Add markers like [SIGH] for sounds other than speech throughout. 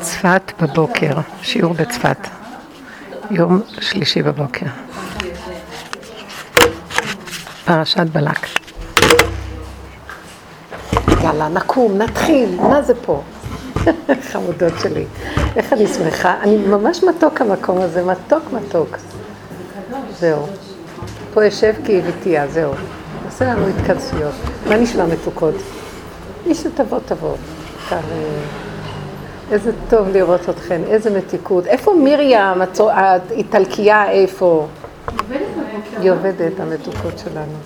צפת בבוקר, שיעור בצפת, יום שלישי בבוקר. פרשת בלק. יאללה, נקום, נתחיל, מה זה פה? [LAUGHS] חמודות שלי, איך אני שמחה. אני ממש מתוק המקום הזה, מתוק מתוק. זהו. פה יושב כי הבאתיה, זהו. עושה לנו התכנסויות. מה נשמע מתוקות? מי שתבוא, תבוא. איזה טוב לראות אתכן, איזה מתיקות. איפה מרים, האיטלקייה, איפה? היא עובדת, המתוקות שלנו.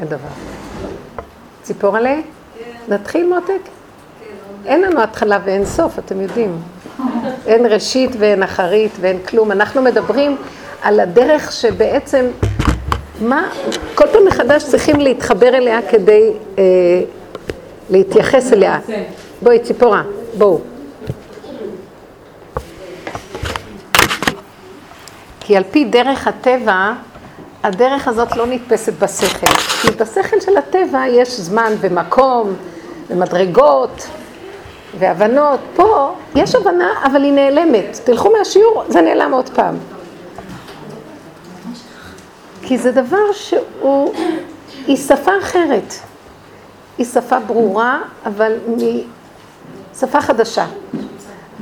אין דבר. ציפור עליה? כן. נתחיל מותק? כן. אין לנו התחלה ואין סוף, אתם יודעים. [LAUGHS] אין ראשית ואין אחרית ואין כלום. אנחנו מדברים על הדרך שבעצם, מה, כל פעם מחדש צריכים להתחבר אליה כדי אה, להתייחס אליה. בואי, ציפורה, בואו. כי על פי דרך הטבע, הדרך הזאת לא נתפסת בשכל. כי בשכל של הטבע יש זמן ומקום ומדרגות והבנות. פה יש הבנה, אבל היא נעלמת. תלכו מהשיעור, זה נעלם עוד פעם. כי זה דבר שהוא, היא שפה אחרת. היא שפה ברורה, אבל משפה חדשה.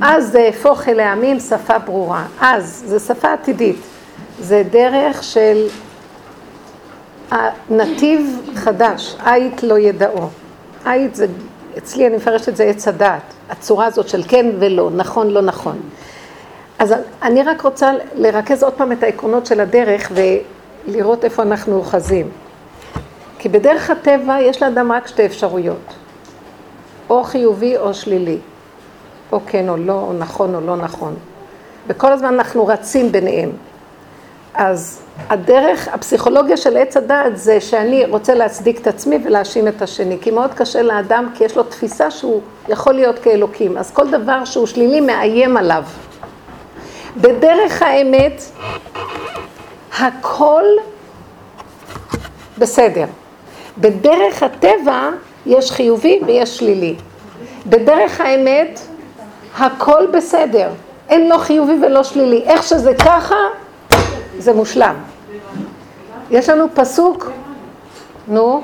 אז זה הפוך אל העמים שפה ברורה. אז, זה שפה עתידית. זה דרך של נתיב חדש, עית לא ידעו. עית זה, אצלי אני מפרשת את זה עץ הדעת. הצורה הזאת של כן ולא, נכון, לא נכון. אז אני רק רוצה לרכז עוד פעם את העקרונות של הדרך ולראות איפה אנחנו אוחזים. כי בדרך הטבע יש לאדם רק שתי אפשרויות, או חיובי או שלילי. או כן או לא, או נכון או לא נכון. וכל הזמן אנחנו רצים ביניהם. אז הדרך, הפסיכולוגיה של עץ הדעת זה שאני רוצה להצדיק את עצמי ולהאשים את השני. כי מאוד קשה לאדם, כי יש לו תפיסה שהוא יכול להיות כאלוקים. אז כל דבר שהוא שלילי מאיים עליו. בדרך האמת, הכל בסדר. בדרך הטבע יש חיובי ויש שלילי. בדרך האמת, הכל בסדר. אין לו חיובי ולא שלילי. איך שזה ככה, זה מושלם. יש לנו פסוק, נו,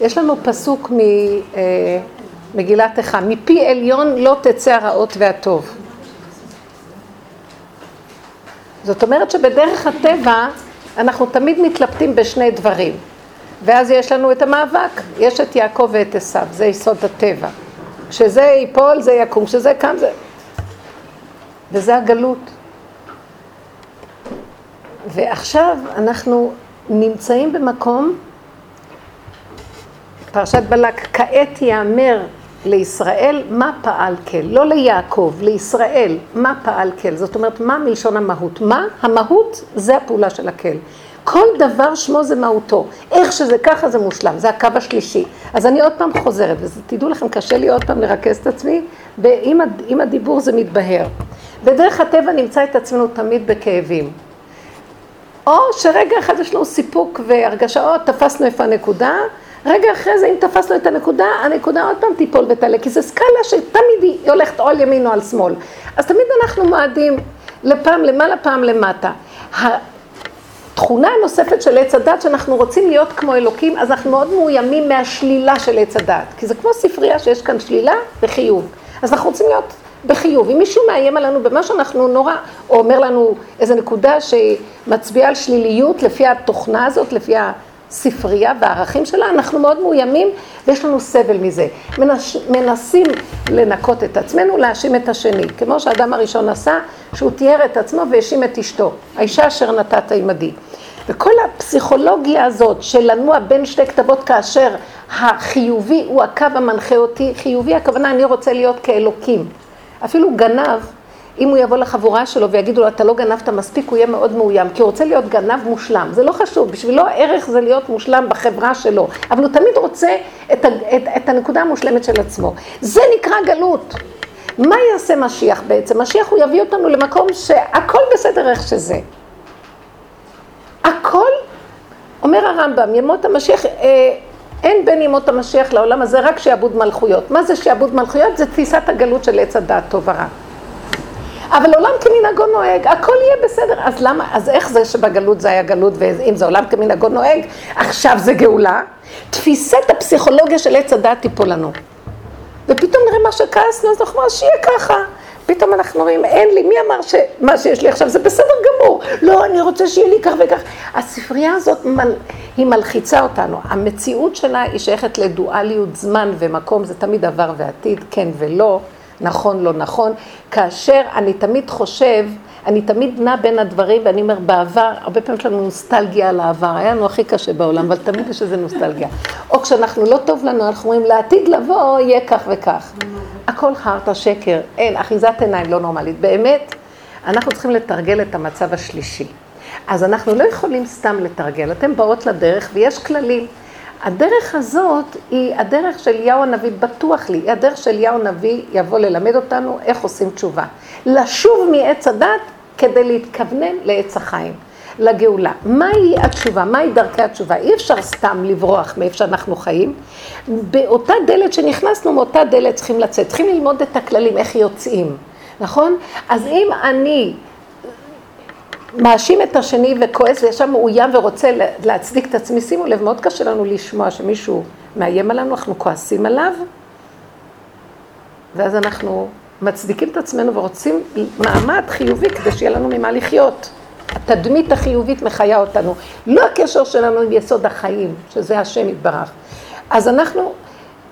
יש לנו פסוק ממגילת אה, איכה, מפי עליון לא תצא הרעות והטוב. זאת אומרת שבדרך הטבע אנחנו תמיד מתלבטים בשני דברים. ואז יש לנו את המאבק, יש את יעקב ואת עשיו, זה יסוד הטבע. כשזה ייפול זה יקום, כשזה קם זה... וזה הגלות. ועכשיו אנחנו נמצאים במקום, פרשת בלק, כעת יאמר לישראל מה פעל כל, לא ליעקב, לישראל, מה פעל כל. זאת אומרת, מה מלשון המהות? מה? המהות זה הפעולה של הקל. כל דבר שמו זה מהותו. איך שזה ככה זה מושלם, זה הקו השלישי. אז אני עוד פעם חוזרת, ותדעו לכם, קשה לי עוד פעם לרכז את עצמי, ועם הדיבור זה מתבהר. בדרך הטבע נמצא את עצמנו תמיד בכאבים. או שרגע אחד יש לנו סיפוק והרגשה, או תפסנו איפה הנקודה, רגע אחרי זה אם תפסנו את הנקודה, הנקודה עוד פעם תיפול ותעלה, כי זו סקאלה שתמיד היא הולכת או על ימין או על שמאל. אז תמיד אנחנו מועדים לפעם למעלה, פעם למטה. התכונה הנוספת של עץ הדת, שאנחנו רוצים להיות כמו אלוקים, אז אנחנו מאוד מאוימים מהשלילה של עץ הדת. כי זה כמו ספרייה שיש כאן שלילה וחיוב. אז אנחנו רוצים להיות בחיוב. אם מישהו מאיים עלינו במה שאנחנו נורא, או אומר לנו איזו נקודה שמצביעה על שליליות לפי התוכנה הזאת, לפי הספרייה והערכים שלה, אנחנו מאוד מאוימים ויש לנו סבל מזה. מנש, מנסים לנקות את עצמנו, להאשים את השני. כמו שהאדם הראשון עשה, שהוא תיאר את עצמו והאשים את אשתו. האישה אשר נתת עמדי. וכל הפסיכולוגיה הזאת של לנוע בין שתי כתבות כאשר החיובי הוא הקו המנחה אותי, חיובי הכוונה אני רוצה להיות כאלוקים. אפילו גנב, אם הוא יבוא לחבורה שלו ויגידו לו אתה לא גנבת מספיק, הוא יהיה מאוד מאוים, כי הוא רוצה להיות גנב מושלם. זה לא חשוב, בשבילו הערך זה להיות מושלם בחברה שלו, אבל הוא תמיד רוצה את, את, את הנקודה המושלמת של עצמו. זה נקרא גלות. מה יעשה משיח בעצם? משיח הוא יביא אותנו למקום שהכל בסדר איך שזה. הכל, אומר הרמב"ם, ימות המשיח, אה, אין בין ימות המשיח לעולם הזה רק שעבוד מלכויות. מה זה שעבוד מלכויות? זה תפיסת הגלות של עץ הדעת טוב ורע. אבל עולם כמנהגו נוהג, הכל יהיה בסדר. אז למה, אז איך זה שבגלות זה היה גלות, ואם זה עולם כמנהגו נוהג, עכשיו זה גאולה? תפיסת הפסיכולוגיה של עץ הדעת תיפול לנו. ופתאום נראה מה שכעסנו, אז אנחנו אומרים, שיהיה ככה. פתאום אנחנו רואים, אין לי, מי אמר שמה שיש לי עכשיו זה בסדר גמור? לא, אני רוצה שיהיה לי כך וכך. הספרייה הזאת, מל, היא מלחיצה אותנו. המציאות שלה היא שייכת לדואליות זמן ומקום, זה תמיד עבר ועתיד, כן ולא, נכון, לא נכון. כאשר אני תמיד חושב, אני תמיד נע בין הדברים, ואני אומר, בעבר, הרבה פעמים יש לנו נוסטלגיה על העבר, היה לנו הכי קשה בעולם, אבל תמיד יש איזה נוסטלגיה. או כשאנחנו לא טוב לנו, אנחנו אומרים, לעתיד לבוא, יהיה כך וכך. הכל חרטא שקר, אין, אחיזת עיניים לא נורמלית. באמת, אנחנו צריכים לתרגל את המצב השלישי. אז אנחנו לא יכולים סתם לתרגל, אתן באות לדרך ויש כללים. הדרך הזאת היא הדרך של אליהו הנביא, בטוח לי, היא הדרך של אליהו הנביא יבוא ללמד אותנו איך עושים תשובה. לשוב מעץ הדת כדי להתכוונן לעץ החיים, לגאולה. מהי התשובה? מהי דרכי התשובה? אי אפשר סתם לברוח מאיפה שאנחנו חיים. באותה דלת שנכנסנו, מאותה דלת צריכים לצאת. צריכים ללמוד את הכללים, איך יוצאים, נכון? אז אם אני מאשים את השני וכועס וישר מאוים ורוצה להצדיק את עצמי, שימו לב, מאוד קשה לנו לשמוע שמישהו מאיים עלינו, אנחנו כועסים עליו, ואז אנחנו מצדיקים את עצמנו ורוצים מעמד חיובי כדי שיהיה לנו ממה לחיות. התדמית החיובית מחיה אותנו, לא הקשר שלנו עם יסוד החיים, שזה השם יתברך. אז אנחנו,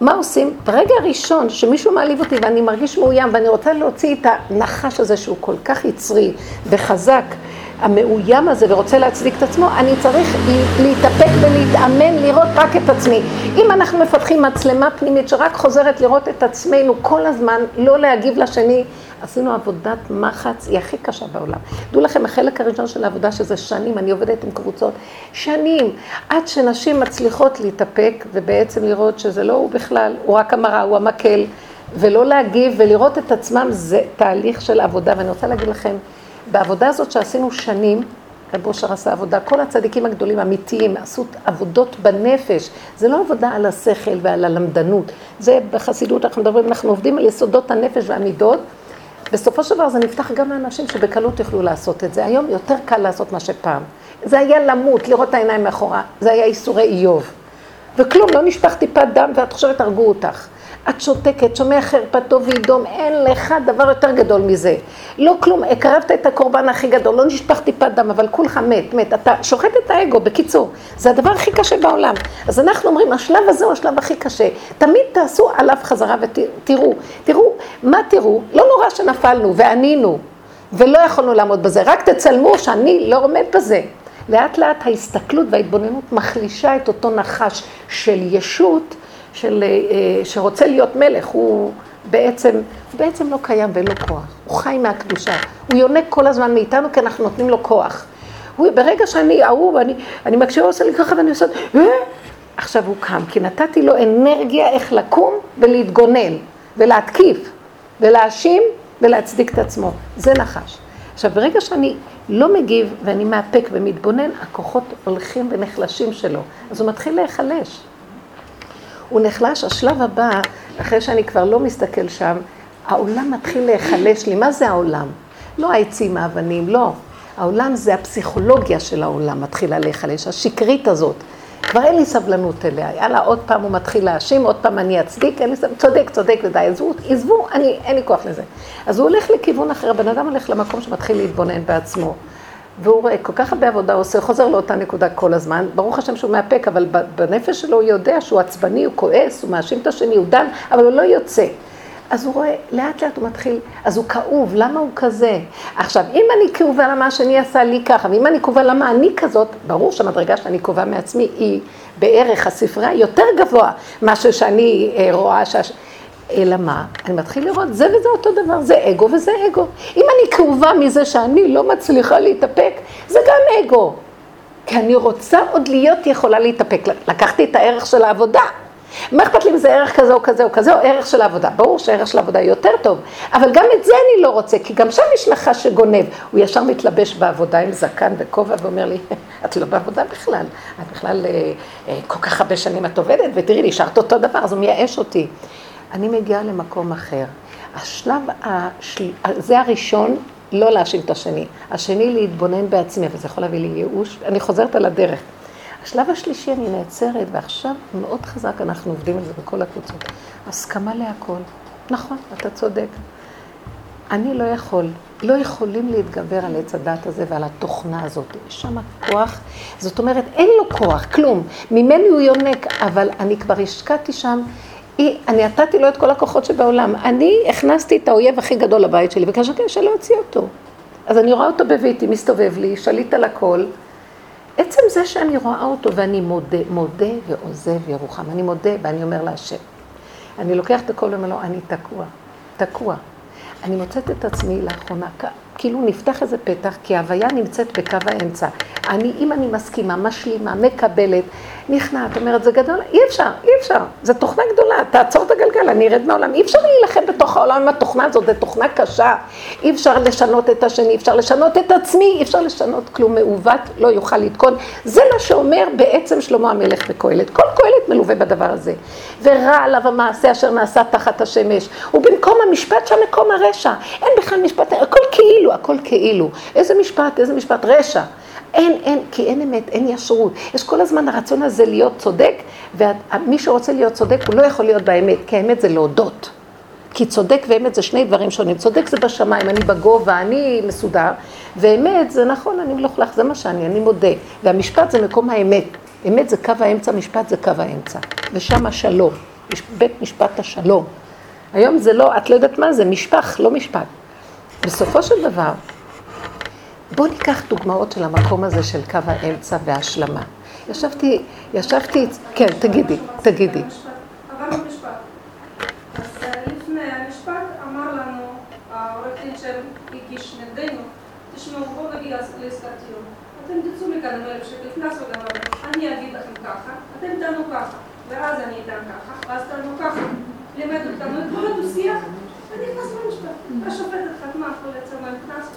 מה עושים? ברגע הראשון שמישהו מעליב אותי ואני מרגיש מאוים ואני רוצה להוציא את הנחש הזה שהוא כל כך יצרי וחזק, המאוים הזה ורוצה להצדיק את עצמו, אני צריך להתאפק ולהתאמן לראות רק את עצמי. אם אנחנו מפתחים מצלמה פנימית שרק חוזרת לראות את עצמנו כל הזמן, לא להגיב לשני, עשינו עבודת מחץ, היא הכי קשה בעולם. דעו לכם, החלק הראשון של העבודה, שזה שנים, אני עובדת עם קבוצות, שנים, עד שנשים מצליחות להתאפק ובעצם לראות שזה לא הוא בכלל, הוא רק המראה, הוא המקל, ולא להגיב ולראות את עצמם, זה תהליך של עבודה. ואני רוצה להגיד לכם, בעבודה הזאת שעשינו שנים, רב אושר עשה עבודה, כל הצדיקים הגדולים, אמיתיים, עשו עבודות בנפש. זה לא עבודה על השכל ועל הלמדנות. זה בחסידות, אנחנו מדברים, אנחנו עובדים על יסודות הנפש והמידות. בסופו של דבר זה נפתח גם לאנשים שבקלות יוכלו לעשות את זה. היום יותר קל לעשות מה שפעם. זה היה למות, לראות את העיניים מאחורה. זה היה איסורי איוב. וכלום, לא נשפך טיפת דם ואת חושבת, הרגו אותך. את שותקת, שומע חרפתו וידום, אין לך דבר יותר גדול מזה. לא כלום, הקרבת את הקורבן הכי גדול, לא נשפך טיפת דם, אבל כולך מת, מת. אתה שוחט את האגו, בקיצור. זה הדבר הכי קשה בעולם. אז אנחנו אומרים, השלב הזה הוא השלב הכי קשה. תמיד תעשו עליו חזרה ותראו. תראו, מה תראו? לא נורא שנפלנו וענינו, ולא יכולנו לעמוד בזה, רק תצלמו שאני לא עומד בזה. לאט לאט ההסתכלות וההתבוננות מחלישה את אותו נחש של ישות. של, אה, שרוצה להיות מלך, הוא בעצם, בעצם לא קיים ואין לו כוח. הוא חי מהקדושה. הוא יונק כל הזמן מאיתנו כי אנחנו נותנים לו כוח. הוא, ברגע שאני אהוב, אני, אני מקשיבה, הוא עושה לי ככה ואני עושה... אה? עכשיו הוא קם, כי נתתי לו אנרגיה איך לקום ולהתגונן, ולהתקיף, ולהאשים ולהצדיק את עצמו. זה נחש. עכשיו, ברגע שאני לא מגיב ואני מאפק ומתבונן, הכוחות הולכים ונחלשים שלו. אז הוא מתחיל להיחלש. הוא נחלש, השלב הבא, אחרי שאני כבר לא מסתכל שם, העולם מתחיל להיחלש לי. מה זה העולם? לא העצים, האבנים, לא. העולם זה הפסיכולוגיה של העולם מתחילה להיחלש, השקרית הזאת. כבר אין לי סבלנות אליה. יאללה, עוד פעם הוא מתחיל להאשים, עוד פעם אני אצדיק, אין לי סבלנות, צודק, צודק, ודי, עזבו, עזבו, אני, אין לי כוח לזה. אז הוא הולך לכיוון אחר, הבן אדם הולך למקום שמתחיל להתבונן בעצמו. והוא רואה כל כך הרבה עבודה הוא עושה, חוזר לאותה נקודה כל הזמן, ברוך השם שהוא מאפק, אבל בנפש שלו הוא יודע שהוא עצבני, הוא כועס, הוא מאשים את השני, הוא דן, אבל הוא לא יוצא. אז הוא רואה, לאט לאט הוא מתחיל, אז הוא כאוב, למה הוא כזה? עכשיו, אם אני כאובה למה השני עשה לי ככה, ואם אני כאובה למה אני כזאת, ברור שהמדרגה שאני כאובה מעצמי היא בערך הספרייה יותר גבוה מאשר שאני אה, רואה שהש... אלא מה? אני מתחיל לראות, זה וזה אותו דבר, זה אגו וזה אגו. אם אני כאובה מזה שאני לא מצליחה להתאפק, זה גם אגו. כי אני רוצה עוד להיות יכולה להתאפק. לקחתי את הערך של העבודה. מה אכפת לי אם זה ערך כזה או כזה או כזה, או ערך של העבודה? ברור שערך של העבודה יותר טוב, אבל גם את זה אני לא רוצה, כי גם שם יש לך שגונב. הוא ישר מתלבש בעבודה עם זקן וכובע ואומר לי, את לא בעבודה בכלל, את בכלל אה, אה, כל כך הרבה שנים את עובדת, ותראי לי, השארת אותו דבר, אז הוא מייאש אותי. אני מגיעה למקום אחר. השלב, השל... זה הראשון, לא להאשים את השני. השני, להתבונן בעצמי, וזה יכול להביא לי ייאוש. אני חוזרת על הדרך. השלב השלישי, אני נעצרת, ועכשיו מאוד חזק אנחנו עובדים על זה בכל הקבוצות. הסכמה להכל. נכון, אתה צודק. אני לא יכול, לא יכולים להתגבר על עץ הדת הזה ועל התוכנה הזאת. יש שם כוח, זאת אומרת, אין לו כוח, כלום. ממני הוא יונק, אבל אני כבר השקעתי שם אני נתתי לו את כל הכוחות שבעולם. אני הכנסתי את האויב הכי גדול לבית שלי, וקשרתי שלא להוציא אותו. אז אני רואה אותו בביתי, מסתובב לי, שליט על הכל. עצם זה שאני רואה אותו ואני מודה, מודה ועוזב ירוחם. אני מודה ואני אומר להשם. אני לוקח את הכל ואומר לו, אני תקוע, תקוע. אני מוצאת את עצמי לאחרונה, כאילו נפתח איזה פתח, כי ההוויה נמצאת בקו האמצע. אני, אם אני מסכימה, משלימה, מקבלת, נכנעת, אומרת, זה גדול, אי אפשר, אי אפשר, זו תוכנה גדולה, תעצור את הגלגל, אני ארד מהעולם, אי אפשר להילחם בתוך העולם עם התוכנה הזאת, זו תוכנה קשה, אי אפשר לשנות את השני, אי אפשר לשנות את עצמי, אי אפשר לשנות כלום. מעוות, לא יוכל לתקון, זה מה שאומר בעצם שלמה המלך בקהלת, כל קהלת מלווה בדבר הזה, ורע עליו המעשה אשר נעשה תחת השמש, ובמקום המשפט שם מקום הרשע, אין בכלל משפט, הכל כאילו, הכל כאילו, איזה משפט, איזה משפט, רשע. אין, אין, כי אין אמת, אין ישרות. יש כל הזמן הרצון הזה להיות צודק, ומי שרוצה להיות צודק הוא לא יכול להיות באמת, כי האמת זה להודות. כי צודק ואמת זה שני דברים שונים. צודק זה בשמיים, אני בגובה, אני מסודר, ואמת זה נכון, אני מלוכלך, זה מה שאני, אני מודה. והמשפט זה מקום האמת. אמת זה קו האמצע, משפט זה קו האמצע. ושם השלום, בית משפט השלום. היום זה לא, את לא יודעת מה זה, משפח, לא משפט. בסופו של דבר, בואו ניקח דוגמאות של המקום הזה של קו האמצע וההשלמה. ישבתי, ישבתי, כן, תגידי, תגידי. אתם תצאו מכאן עם אלף שקל קנס וגמרנו. אני אגיד לכם ככה, אתם תענו ככה, ואז אני אתן ככה, ואז תענו ככה. לימד אותנו את כל הדו-שיח, ונכנס למשפט. השופטת חתמה, כל יצא מהקנס.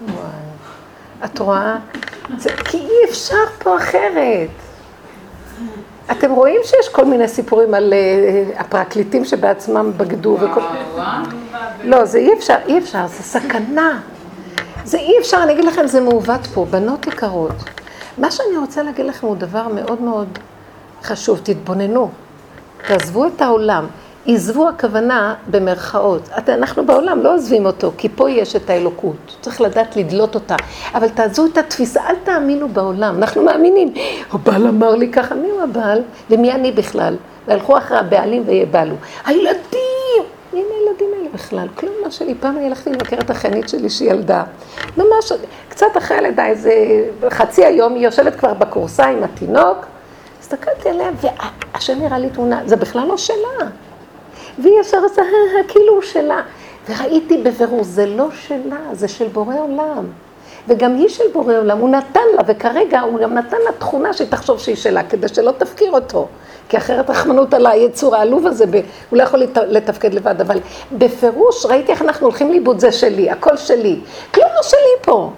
וואי. את רואה? זה, כי אי אפשר פה אחרת. אתם רואים שיש כל מיני סיפורים על uh, הפרקליטים שבעצמם בגדו וכל... לא, זה אי אפשר, אי אפשר, זה סכנה. זה אי אפשר, אני אגיד לכם, זה מעוות פה, בנות יקרות. מה שאני רוצה להגיד לכם הוא דבר מאוד מאוד חשוב, תתבוננו. תעזבו את העולם. עזבו הכוונה במרכאות. אנחנו בעולם לא עוזבים אותו, כי פה יש את האלוקות. צריך לדעת לדלות אותה. אבל תעזבו את התפיסה, אל תאמינו בעולם. אנחנו מאמינים. הבעל אמר לי ככה, מי הוא הבעל? ומי אני בכלל? והלכו אחרי הבעלים ויבעלו. הילדים! מי הילדים האלה בכלל? כלום מה שלי. פעם אני הלכתי לבקר את החנית שלי שהיא ילדה. ממש, קצת אחרי הלידה, איזה חצי היום, היא יושבת כבר בכורסה עם התינוק. הסתכלתי עליה, והשם נראה לי תמונה, זה בכלל לא שלה. והיא ישר עושה, כאילו הוא שלה. וראיתי בבירור, זה לא שלה, זה של בורא עולם. וגם היא של בורא עולם, הוא נתן לה, וכרגע הוא גם נתן לה תכונה שהיא תחשוב שהיא שלה, כדי שלא תפקיר אותו. כי אחרת רחמנות על היצור העלוב הזה, הוא לא יכול לתפקד לבד, אבל בפירוש ראיתי איך אנחנו הולכים לאיבוד, זה שלי, הכל שלי. כלום לא שלי פה.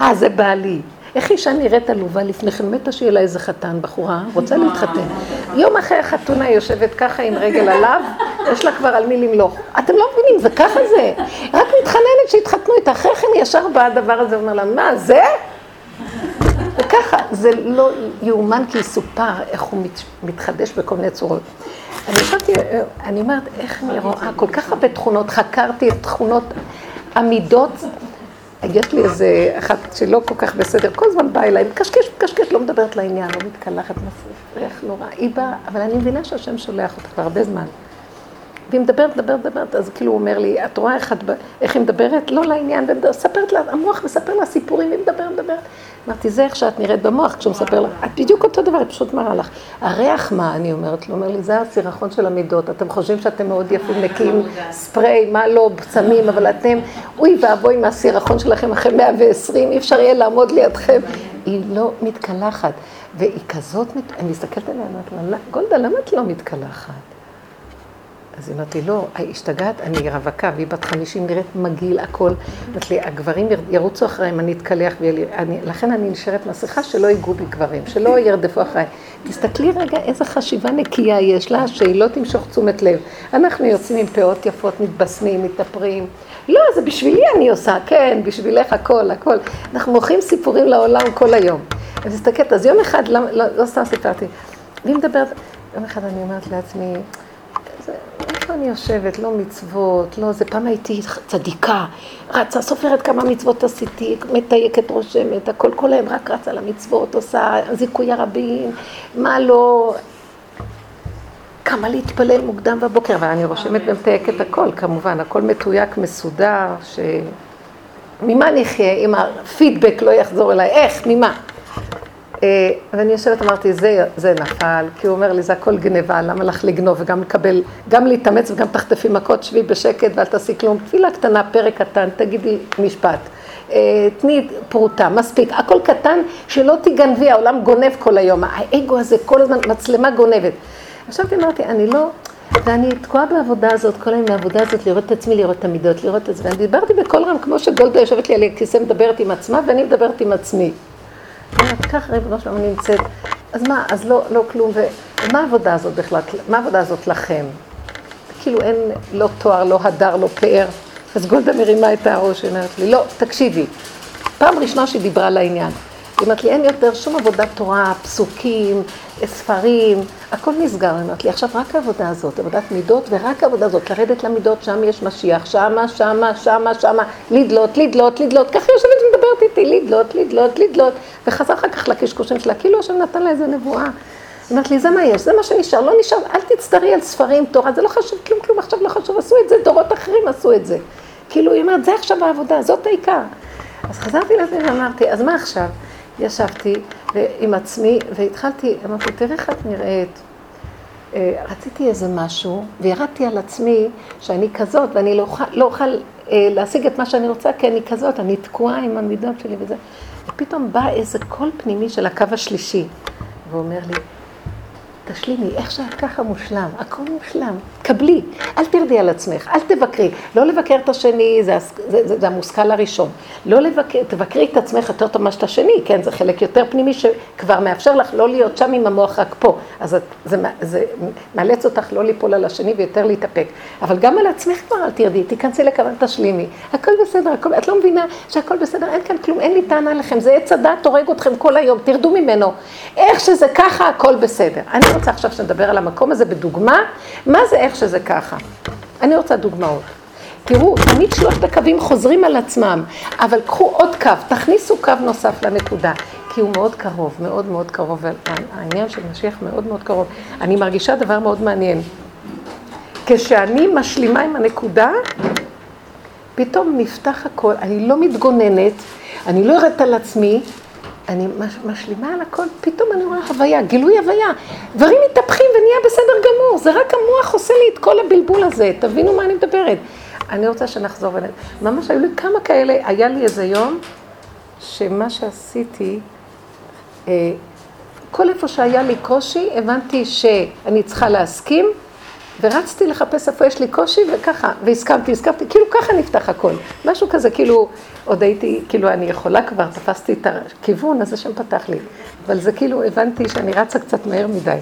אה, זה בעלי. איך אישה נראית עלובה לפני כן? מתה שיהיה לה איזה חתן, בחורה, רוצה להתחתן. יום אחרי החתונה היא יושבת ככה עם רגל עליו, יש לה כבר על מי למלוך. אתם לא מבינים, זה ככה זה. רק מתחננת שיתחתנו איתה, אחרי כן ישר בא הדבר הזה ואומר לה, מה, זה? וככה, זה לא יאומן כי יסופר איך הוא מתחדש בכל מיני צורות. אני חשבתי, אני אומרת, איך אני רואה כל כך הרבה תכונות, חקרתי את תכונות המידות יש לי איזה אחת שלא כל כך בסדר, כל הזמן באה אליי, מקשקש, מקשקש, לא מדברת לעניין, לא מתקלחת, מפריח נורא. היא באה, אבל אני מבינה שהשם שולח אותה כבר הרבה זמן. והיא מדברת, מדברת, מדברת, אז כאילו הוא אומר לי, את רואה איך, איך היא מדברת? לא לעניין, ומספרת לה, המוח מספר לה סיפורים, היא מדברת, מדברת. אמרתי, זה איך שאת נראית במוח כשהוא מספר לך. את בדיוק אותו דבר, היא פשוט מראה לך. הריח מה, אני אומרת לו, אומר לי, זה הסירחון של המידות. אתם חושבים שאתם מאוד יפים, נקיים, ספרי, מה לא, צמים, אבל אתם, אוי ואבוי מהסירחון שלכם אחרי 120, אי אפשר יהיה לעמוד לידכם. היא לא מתקלחת. והיא כזאת, אני מסתכלת עליה, אני אומרת לה, גולדה, למה את לא מתקלחת? אז היא אמרת לי, לא, השתגעת, אני רווקה, והיא בת חמישים, נראית מגעיל, הכל. אמרת לי, הגברים ירוצו אחריי אם אני אתקלח, לכן אני נשארת מסכה שלא ייגעו בי גברים, שלא ירדפו אחריי. תסתכלי רגע איזה חשיבה נקייה יש לה, שהיא לא תמשוך תשומת לב. אנחנו יוצאים עם פאות יפות, מתבשמים, מתאפרים. לא, זה בשבילי אני עושה, כן, בשבילך הכל, הכל. אנחנו מוכרים סיפורים לעולם כל היום. אז תסתכלת, אז יום אחד, לא, לא, לא סתם סיפרתי, אני מדברת, יום אחד אני אומרת לעצמי, אני יושבת? לא מצוות, לא זה. פעם הייתי צדיקה, רצה, סופרת כמה מצוות עשיתי, מתייקת רושמת, הכל, כל היום רק רצה למצוות, עושה זיכוי הרבים, מה לא... כמה להתפלל מוקדם בבוקר, אבל אני רושמת ומתייקת הכל, כמובן, הכל מתויק, מסודר, ש... ממה נחיה אם הפידבק לא יחזור אליי? איך? ממה? אה, ואני יושבת, אמרתי, זה, זה נפל, כי הוא אומר לי, זה הכל גניבה, למה לך לגנוב וגם לקבל, גם להתאמץ וגם תחטפי מכות, שבי בשקט ואל תעשי כלום. תפילה קטנה, פרק קטן, תגידי משפט. אה, תני פרוטה, מספיק, הכל קטן, שלא תגנבי, העולם גונב כל היום, האגו הזה כל הזמן, מצלמה גונבת. עכשיו אמרתי, אני לא, ואני תקועה בעבודה הזאת, כל היום מהעבודה הזאת, לראות את עצמי, לראות את המידות, לראות את זה, ואני דיברתי בקול רם, כמו שגולדה יושבת לי על הכיסא, מדברת עם עצמה, ואני מדברת עם עצמי. ככה ריבונו שלום נמצאת, אז מה, אז לא, לא כלום, ומה העבודה הזאת בכלל, מה העבודה הזאת לכם? כאילו אין לא תואר, לא הדר, לא פאר. אז גולדה מרימה את הראש, היא אומרת לי, לא, תקשיבי, פעם ראשונה שהיא דיברה לעניין. היא אומרת לי, אין יותר שום עבודת תורה, פסוקים, ספרים, הכל נסגר. היא אומרת לי, עכשיו רק העבודה הזאת, עבודת מידות, ורק העבודה הזאת, לרדת למידות, שם יש משיח, שמה, שמה, שמה, שמה, לדלות, לדלות, לדלות, ככה יושבת ומדברת איתי, לדלות, לדלות, לדלות, וחזר אחר כך לקשקושים שלה, כאילו השם נתן לה איזה נבואה. היא אומרת לי, זה מה יש, זה מה שנשאר, לא נשאר, אל תצטרי על ספרים, תורה, זה לא חשוב, כלום, כלום, עכשיו לא חשוב, עשו את זה, דורות אחרים עשו את זה. כאילו, היא אומרת, זה עכשיו העבודה, זאת העיקר. אז חזרתי לזה ואמרתי, אז מה עכשיו? ישבתי עם עצמי והתחלתי, אמרתי, תראה איך את נראית. אה, רציתי איזה משהו, וירדתי על עצמי שאני כזאת, ואני לא אוכל, לא אוכל אה, להשיג את מה שאני רוצה, כי אני כזאת, אני תקועה עם המידות שלי וזה. ופתאום בא איזה קול פנימי של הקו השלישי, ואומר לי, תשלימי, איך שאת ככה מושלם, הכל מושלם, קבלי, אל תרדי על עצמך, אל תבקרי, לא לבקר את השני, זה, זה, זה, זה המושכל הראשון, לא לבקר, תבקרי את עצמך יותר טוב ממה השני, כן, זה חלק יותר פנימי שכבר מאפשר לך לא להיות שם עם המוח רק פה, אז את, זה, זה מאלץ אותך לא ליפול על השני ויותר להתאפק, אבל גם על עצמך כבר אל תרדי, תיכנסי לכוון, תשלימי, הכל בסדר, הכל, את לא מבינה שהכל בסדר, אין כאן כלום, אין לי טענה לכם, זה עץ הדת הורג אתכם כל היום, תרדו ממנו, איך שזה ככה, הכל בסדר. אני רוצה עכשיו שנדבר על המקום הזה בדוגמה, מה זה איך שזה ככה. אני רוצה דוגמאות. תראו, תמיד שלושת הקווים חוזרים על עצמם, אבל קחו עוד קו, תכניסו קו נוסף לנקודה, כי הוא מאוד קרוב, מאוד מאוד קרוב, העניין של משיח מאוד מאוד קרוב. אני מרגישה דבר מאוד מעניין. כשאני משלימה עם הנקודה, פתאום נפתח הכל, אני לא מתגוננת, אני לא יורדת על עצמי, אני משלימה על הכל, פתאום אני רואה הוויה, גילוי הוויה. דברים מתהפכים ונהיה בסדר גמור, זה רק המוח עושה לי את כל הבלבול הזה, תבינו מה אני מדברת. אני רוצה שנחזור אליהם. ממש היו לי כמה כאלה, היה לי איזה יום, שמה שעשיתי, אה, כל איפה שהיה לי קושי, הבנתי שאני צריכה להסכים, ורצתי לחפש איפה יש לי קושי, וככה, והסכמתי, הסכמתי, כאילו ככה נפתח הכל. משהו כזה, כאילו, עוד הייתי, כאילו אני יכולה כבר, תפסתי את הכיוון, אז השם פתח לי. אבל זה כאילו, הבנתי שאני רצה קצת מהר מדי.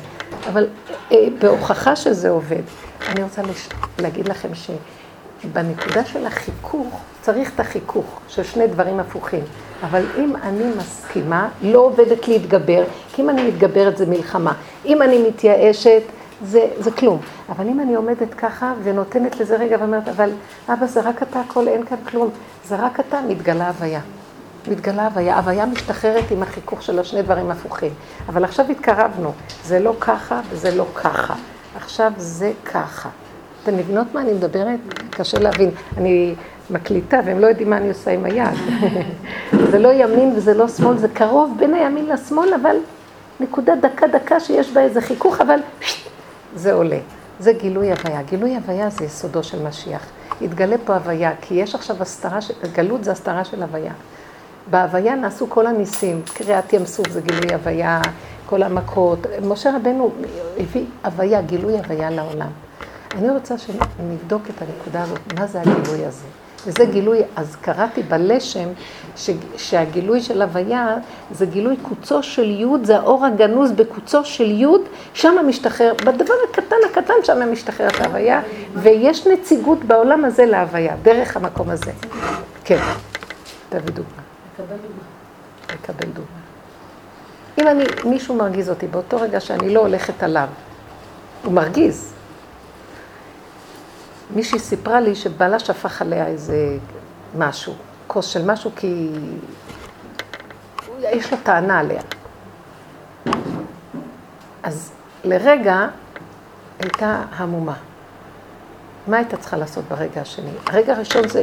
אבל אה, בהוכחה שזה עובד, אני רוצה לש... להגיד לכם שבנקודה של החיכוך, צריך את החיכוך של שני דברים הפוכים. אבל אם אני מסכימה, לא עובדת להתגבר, כי אם אני מתגברת זה מלחמה. אם אני מתייאשת, זה, זה כלום. אבל אם אני עומדת ככה ונותנת לזה רגע ואומרת, אבל אבא זה רק אתה הכל, אין כאן כלום. זה רק אתה, מתגלה הוויה. מתגלה הוויה. הוויה משתחררת עם החיכוך של השני דברים הפוכים. אבל עכשיו התקרבנו. זה לא ככה וזה לא ככה. עכשיו זה ככה. אתן מבינות מה אני מדברת? קשה להבין. אני מקליטה והם לא יודעים מה אני עושה עם היד. [LAUGHS] זה לא ימין וזה לא שמאל, זה קרוב בין הימין לשמאל, אבל נקודה דקה דקה שיש בה איזה חיכוך, אבל זה עולה. זה גילוי הוויה. גילוי הוויה זה יסודו של משיח. יתגלה פה הוויה, כי יש עכשיו הסתרה, גלות זה הסתרה של הוויה. בהוויה נעשו כל הניסים, קריעת ים סוף זה גילוי הוויה, כל המכות. משה רבנו הביא הוויה, גילוי הוויה לעולם. אני רוצה שנבדוק את הנקודה הזאת, מה זה הגילוי הזה? וזה גילוי, אז קראתי בלשם ש, שהגילוי של הוויה זה גילוי קוצו של יוד, זה האור הגנוז בקוצו של יוד, שם משתחרר, בדבר הקטן הקטן שם משתחררת ההוויה, ויש נציגות בעולם הזה להוויה, דרך המקום הזה. כן, תביא דוגמה. לקבל דוגמה. לקבל דוגמה. אם אני, מישהו מרגיז אותי באותו רגע שאני לא הולכת עליו, הוא מרגיז. מישהי סיפרה לי שבעלה שפך עליה איזה משהו, כוס של משהו, כי יש לו טענה עליה. אז לרגע הייתה המומה. מה הייתה צריכה לעשות ברגע השני? הרגע הראשון זה,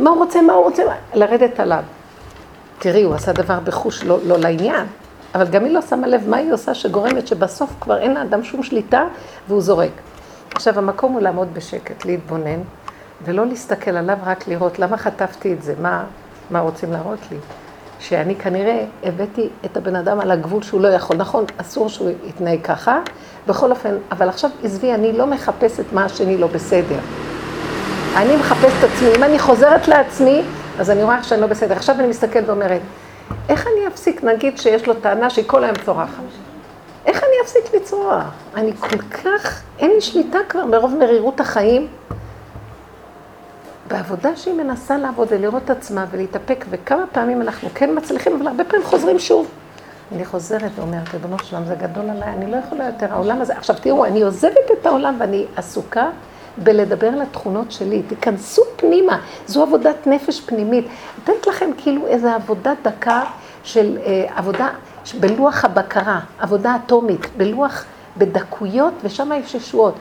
מה הוא רוצה, מה הוא רוצה, לרדת עליו. תראי, הוא עשה דבר בחוש לא, לא לעניין, אבל גם היא לא שמה לב מה היא עושה שגורמת שבסוף כבר אין לאדם שום שליטה והוא זורק. עכשיו, המקום הוא לעמוד בשקט, להתבונן, ולא להסתכל עליו, רק לראות למה חטפתי את זה, מה, מה רוצים להראות לי. שאני כנראה הבאתי את הבן אדם על הגבול שהוא לא יכול. נכון, אסור שהוא יתנהג ככה, בכל אופן, אבל עכשיו, עזבי, אני לא מחפשת מה השני לא בסדר. אני מחפשת עצמי. אם אני חוזרת לעצמי, אז אני רואה שאני לא בסדר. עכשיו אני מסתכלת ואומרת, איך אני אפסיק, נגיד שיש לו טענה שהיא כל היום צורחת? אני אפסיק לצרוח? אני כל כך, אין לי שליטה כבר מרוב מרירות החיים. בעבודה שהיא מנסה לעבוד ולראות את עצמה ולהתאפק, וכמה פעמים אנחנו כן מצליחים, אבל הרבה פעמים חוזרים שוב. אני חוזרת ואומרת, ריבונו שלם, זה גדול עליי, אני לא יכולה יותר, העולם הזה... עכשיו תראו, אני עוזבת את העולם ואני עסוקה בלדבר על התכונות שלי. תיכנסו פנימה, זו עבודת נפש פנימית. נותנת לכם כאילו איזו עבודה דקה של אה, עבודה בלוח הבקרה, עבודה אטומית, בלוח, בדקויות, ושם יש ישועות.